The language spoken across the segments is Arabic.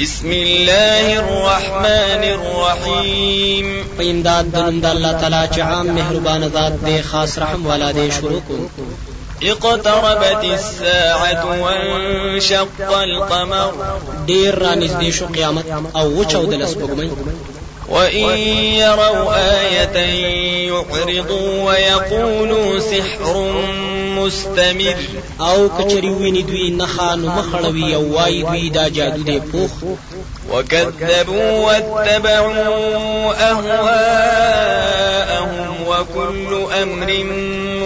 بسم الله الرحمن الرحيم په امداد د نوم د الله تعالی چې عام مهربان ذات دی خاص رحم والا دی شروع کو اقتربت الساعة وانشق القمر ډیر را نږدې شو قیامت او وچو د لسبګمۍ وإن يروا آية يعرضوا ويقولوا سحر مستمر. أو کچری ویني دوی نخا نو مخړوي أو وای دوی دا جادو دی پوخ وكذبوا واتبعوا أهواءهم وكل أمر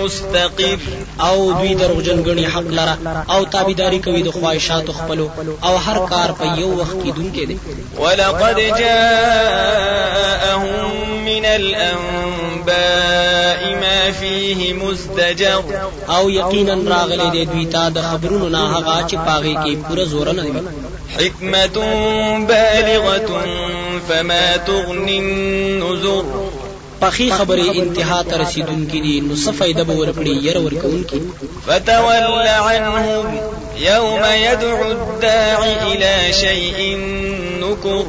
مستقر او دوی دروغجن غني حق لرا او تابعداري کوي د خواهشاتو خپلو او هر کار په یو وخت کې دونکې دي ولقد جاءهم من الأنباء ما فيه مزدجر. او یقینا راغلي دي دوی ته د خبرونو نه هغه چې په هغې کې پوره زور نه دی حكمة بالغة فما تغني النذر پخی خبرې انتها ته رسیدونکې دي نو څه فائدہ به ورکړي ير ورکونکي فتول عنهم يوم يدعو الداعي إلى شيء نكر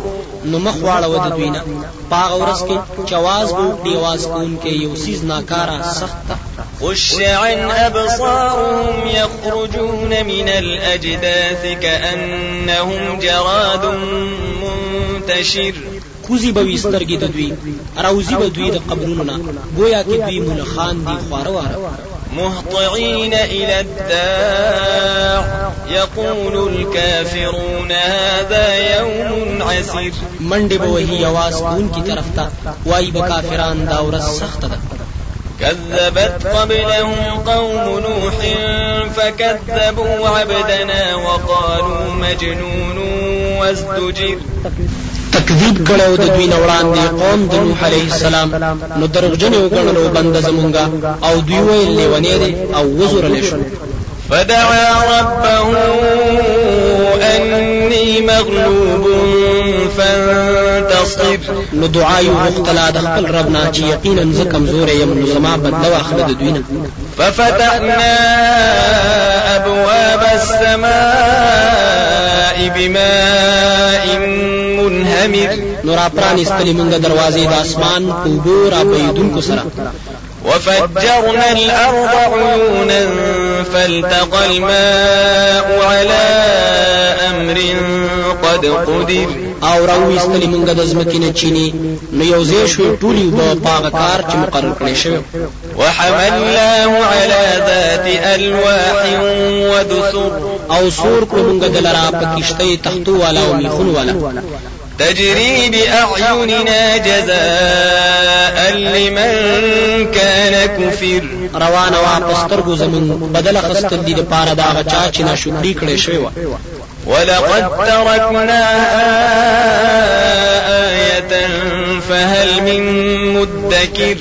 نو مخ واړه د دوی نه پاغ ورس کې چواز بو دی आवाज کوونکې یو سیز ناکارا سخت خش عن أبصارهم يخرجون من الأجداث كأنهم جراد منتشر کوزي به وي سترګې د دوی راوزي به دوی د قبرونو نه. گویا کې دوی ملخان دي خواره واره. مهطعين إلى الداع. يقول الكافرون هذا يوم عسير. من دي بوهي يواز كون کی طرف تا واي بكافران داور سخت ده. كذبت قبلهم قوم نوح فكذبوا عبدنا وقالوا مجنون وازدجر. تکذیب کړو د دوی نه وړاندې قوم د نوح علیه السلام. نو دروغجن وګڼلو بنده زمونږه. او دوی ویل لیونی دی او وزورلی شو. فدعا ربه أني مغلوب فانتصر نو دعا یې وغوښتله د خپل رب نه چې یقینا زه کمزور یم نو زما بدله واخله د دوی نه. ففتحنا أبواب السماء بماء منهمر. نور پرانستلې موږ دروازې د اسمان په ګور اپیدونکو سره. وفجرنا الأرض عيونا فالتقى الماء على أمر قد قدر. او راوېستلې مونږ د ځمکې چینې نو یو ځای شو ټولې په هغه کار چې مقرر کړی شوی. وحملناه على ذات ألواح ودسر. او سور کړو مونږ ده لره په کشتۍ تختو والا او میخونو والا. تجري بأعيننا جزاء لمن كان كفر. روانه وه په سترګو زمونږ بدل اخستل د پاره د هغه چا چې شوی و ولقد تركناها آية فهل من مدكر.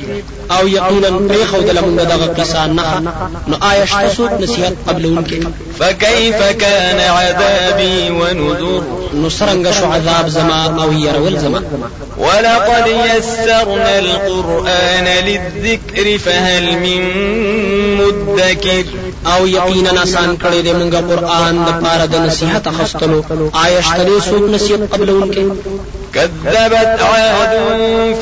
او یقینا پرېخوده مونږ دغه قصه نه نو آیا شته څوک نصیحت قبلونکي فكيف كان عذابي ونذر؟ نو څرنګه شو عذاب زما او یرول زما. ولقد يسرنا القرآن للذكر فهل من مدكر؟ أو یقینا آسان کړی دی مونږه قرآن د پاره د نصیحت اخستلو آیا شته څوک نصیحت قبلونکي كذبت عاد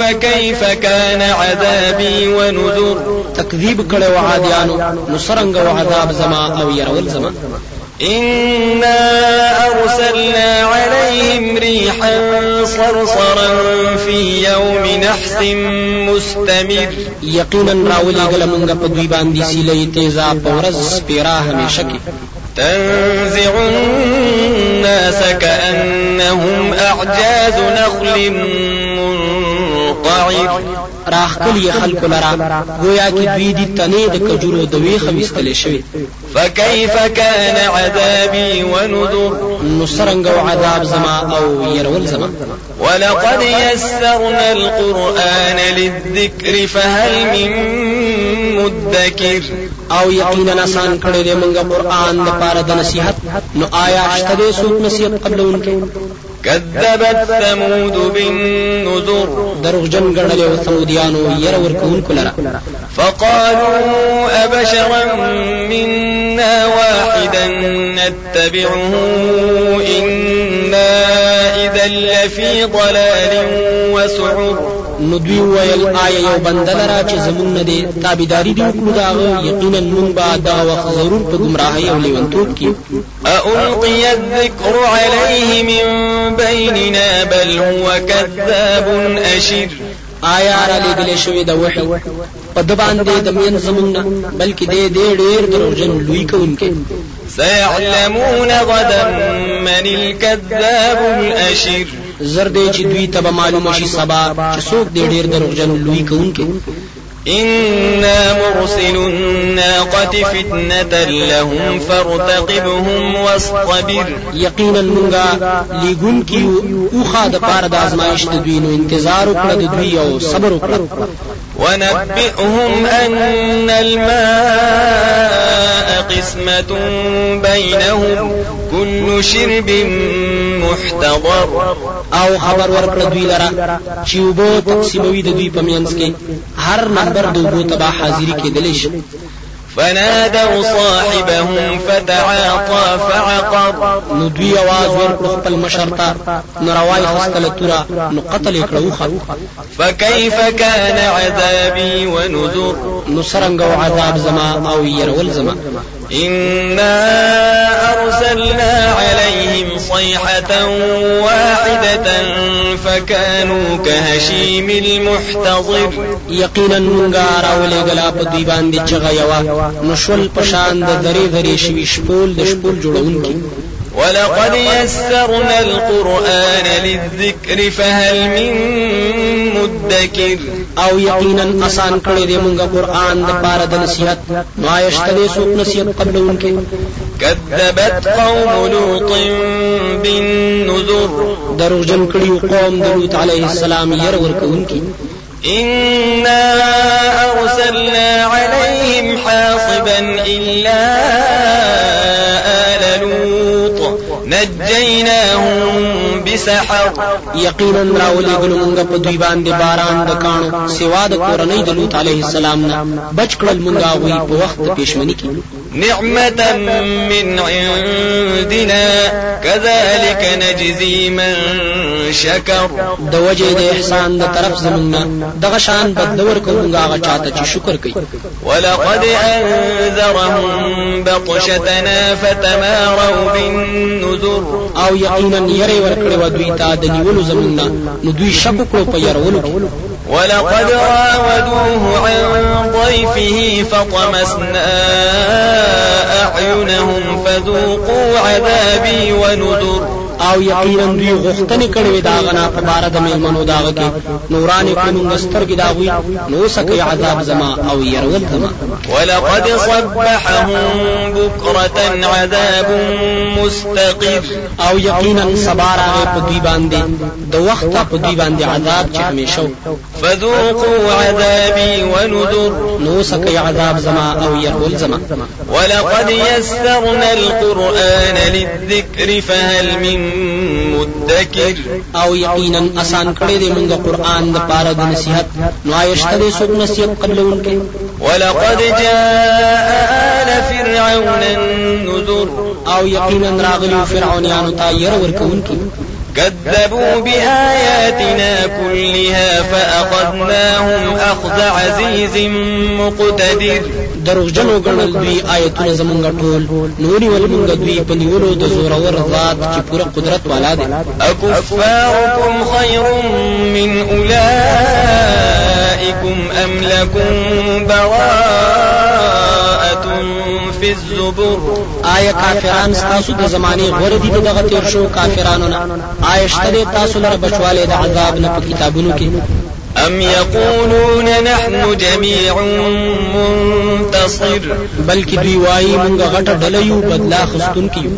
فكيف كان عذابي ونذر؟ تکذیب کړي و عادیانو نو څرنګه و عذاب زما أو يرول زما. إنا أرسلنا عليهم ريحا صرصرا في يوم نحس مستمر. یقینا راولي ګل مونږ په دوی باندې سیلې تیزا په تنزع الناس كأنهم أعجاز نخل منقعر. راخکلی خلق لرا گویا کی دوی دی تنه د کجورو د وی خويستل شوی فكيف كان عذابي ونذر؟ نو څرنګه عذاب زما او يرول زما؟ ولقد يسرنا القرآن للذكر فهل من مدكر؟ او یقینا آسان کړی دی موږ قرآن د پاره د نصیحت. نو آیا شته څوک نصیحت قبلونکي كذبت ثمود بالنذر. دروغجن ګڼل او ثمودیانو ير ورکوونکو لرا فقالوا أبشرا منا واحدا نتبعه إنا إذا لفي ضلال وسعر. نو دوی ویل آیا یو بنده لرا چې زمون نه دی؟ تابعداري دی وکړو داغه یقینا مونږ به دا وخت ضرور په گمراهۍ أو لیونتوب کې. ألقي الذكر عليه من بيننا بل هو كذاب أشر. آیا را لګلې شوې د وحي په د باندې د مين زمونږ بلکې دې دې ډېر دروژن لوی کوونکې سيعلمون غدا من الكذاب الأشر. زر دې چې دوی ته به معلومه شي سبا چې څوک دې ډېر دروژن لوی کوونکې إنا مرسل الناقة فتنة لهم فارتقبهم واصطبر یقینا مونږه لیګون کیو اوخه د پاره د ازمایښت د دوی نو انتظار وکړه د دوی او صبر وکړه ونبئهم أن الماء قسمة بينهم. كل شرب محتضر. أو خبر ورکړه دوی لره چې وبو تقسیموي د دوی په منځ کې هر نمبر د وبو تبا حاضری کېدلی شي فنادوا صاحبهم فتعاطى فعقر نو دوی आवाज ورکړ خپل مشر ته نو روای خستل تورا نو قتل کړو خو فكيف كان عذابي ونذر نو سرنګ عذاب زما او يرول زما إنا أرسلنا عليهم صيحة واحدة فكانوا كهشيم المحتضر یقینا مونږه راولې غلا په دوی باندې چغه یوا. نو شول پشان د درې درې شوي شپول د شپول جوړونکي ولقد يسرنا القرآن للذكر فهل من مدكر. او یقینا آسان کړی دی مونږه قران د پاره د نصیحت. نو آیشته دې څوک نصیحت قبلونکي كذبت قوم لوط بالنذر. دروغجن کړیو قوم د لوط علیه السلام ير ورکونکي إنا أرسلنا عليهم حاصبا إلا آل لوط. نجيناهم بسحر. یقینا راولې ګلو مونږ په دوی باندې باران د کانو سوا د کورنۍ د لوط علیه السلام نه. بچ کړل مونږه وی په وخت پېشمنی کې. نعمة من عندنا. كذلك نجزي من شكر. د وجه د احسان د طرف زمونږ دغه شان بدلور کومږه هغه چاته چې شکر کوي. ولقد أنذرهم بطشتنا فتماروا بالنذر. او یقینا یری ورکړی و دوی ته د نیولو زمونږ نو دوی شک کړو په يرولو ولقد راودوه عن ضيفه فطمسنا أعينهم فذوقوا عذابي ونذر او یقینا دوی غوښتنې کړې دا غنا په بار د میلمنو داغه کې. نورانې کوم سترګې داوي نو سکه عذاب زما او يرول زما. ولقد صبحهم بكرة عذاب مستقر. او یقینا صبر هغه په دوی باندې د وخت په دوی باندې عذاب چې همیشه فذوقوا عذابي ونذر. نو سکه عذاب زما او يرول زما. ولقد يسرنا القرآن للذكر فهل من مدكر. او یقینا آسان کړی دی موږ قرآن د پاره د نصيحت نو آیا شته دې څوک نصیحت قبلونکي ولقد جاء آل فرعون النذر. او یقینا راغلی فرعونانو ته ير ورکونکي كذبوا بآياتنا كلها فأخذناهم أخذ عزيز مقتدر. دروغجنو ګڼل دوی آیتونه زمونږ ټول. نوري ول مونږ دوی په نیولو د زورور ذات چې پوره قدرت والا دی. أكفاركم خير من أولئكم أم لكم براءة في الزبر. آیا کافران ستاسو د زمانه غوړه دي دغه تیر شو کافرانو نه؟ آیا شته تاسو لره بچواله د عذاب نه په کتابونو کې أم يقولون نحن جميع منتصر؟ بلکې دوی وایي مونږ غټه ډله یو بدلا خستون کیو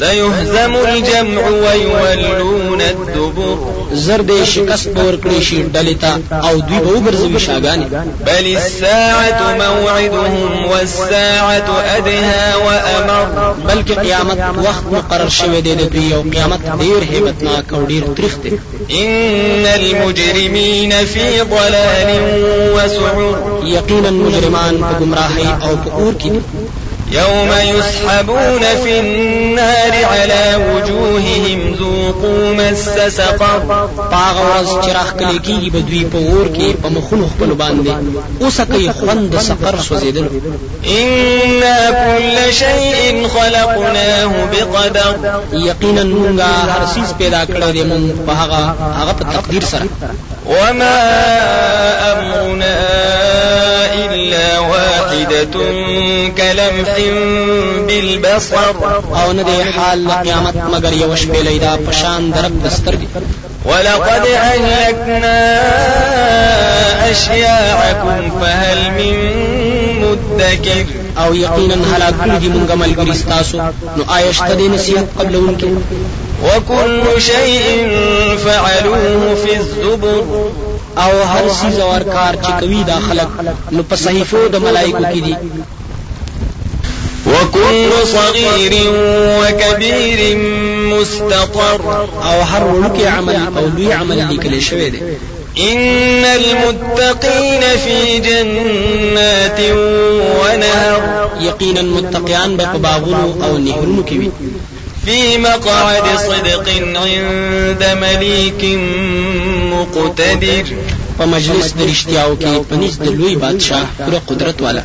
سيهزم الجمع ويولون الدبر. زر دې شکست پور کړی شي ډلې ته أو دوی به شاګانی بل الساعة موعدهم والساعة أدهى وأمر. بلکې قیامت وخت مقرر شوی دی د أو قیامت ډیر هیبتناک أو ډیر تریخ دی. إن المجرمين في ضلال وسعر. یقینا مجرمان په أو په اور کې دي. يوم يسحبون في النار على وجوههم ذوقوا مس سقر. پاغ ورځ چې راخلي کیږي په دوی په اور کې په مخونو خپل باندې. اوسه کوي خوند سقر سوځیدل. ان كل شيء خلقناه بقدر. یقینا موږ هر سیس پیدا کړی دی موږ په هغه هغه په تقدیر سره. وما كلمح بالبصر. او نه دی حال قیامت مگر یو شپې لیدا پشان درب دسترګي ولقد أهلكنا أشياعكم فهل من مدكر. او یقینا هلاک کړي دي مونږه ملګری ستاسو. نو آیشت دې نصیحت قبل انکه وكل شيء فعلوه في الزبر. او هر څيز او هر کار چې کوي دا خلق. نو په صحیفو د ملائکو کې دي وكل صغير وكبير مستطر. او هر وړوکی عمل او لوی عمل لیکل شوی دی إن المتقين في جنات ونهر. به په باغونو أو نهرونو کې وي في مقعد صدق عند مليك مقتدر. په مجلس د رښتیاو کې پنځ د لوی بادشاه پوره قدرت والا.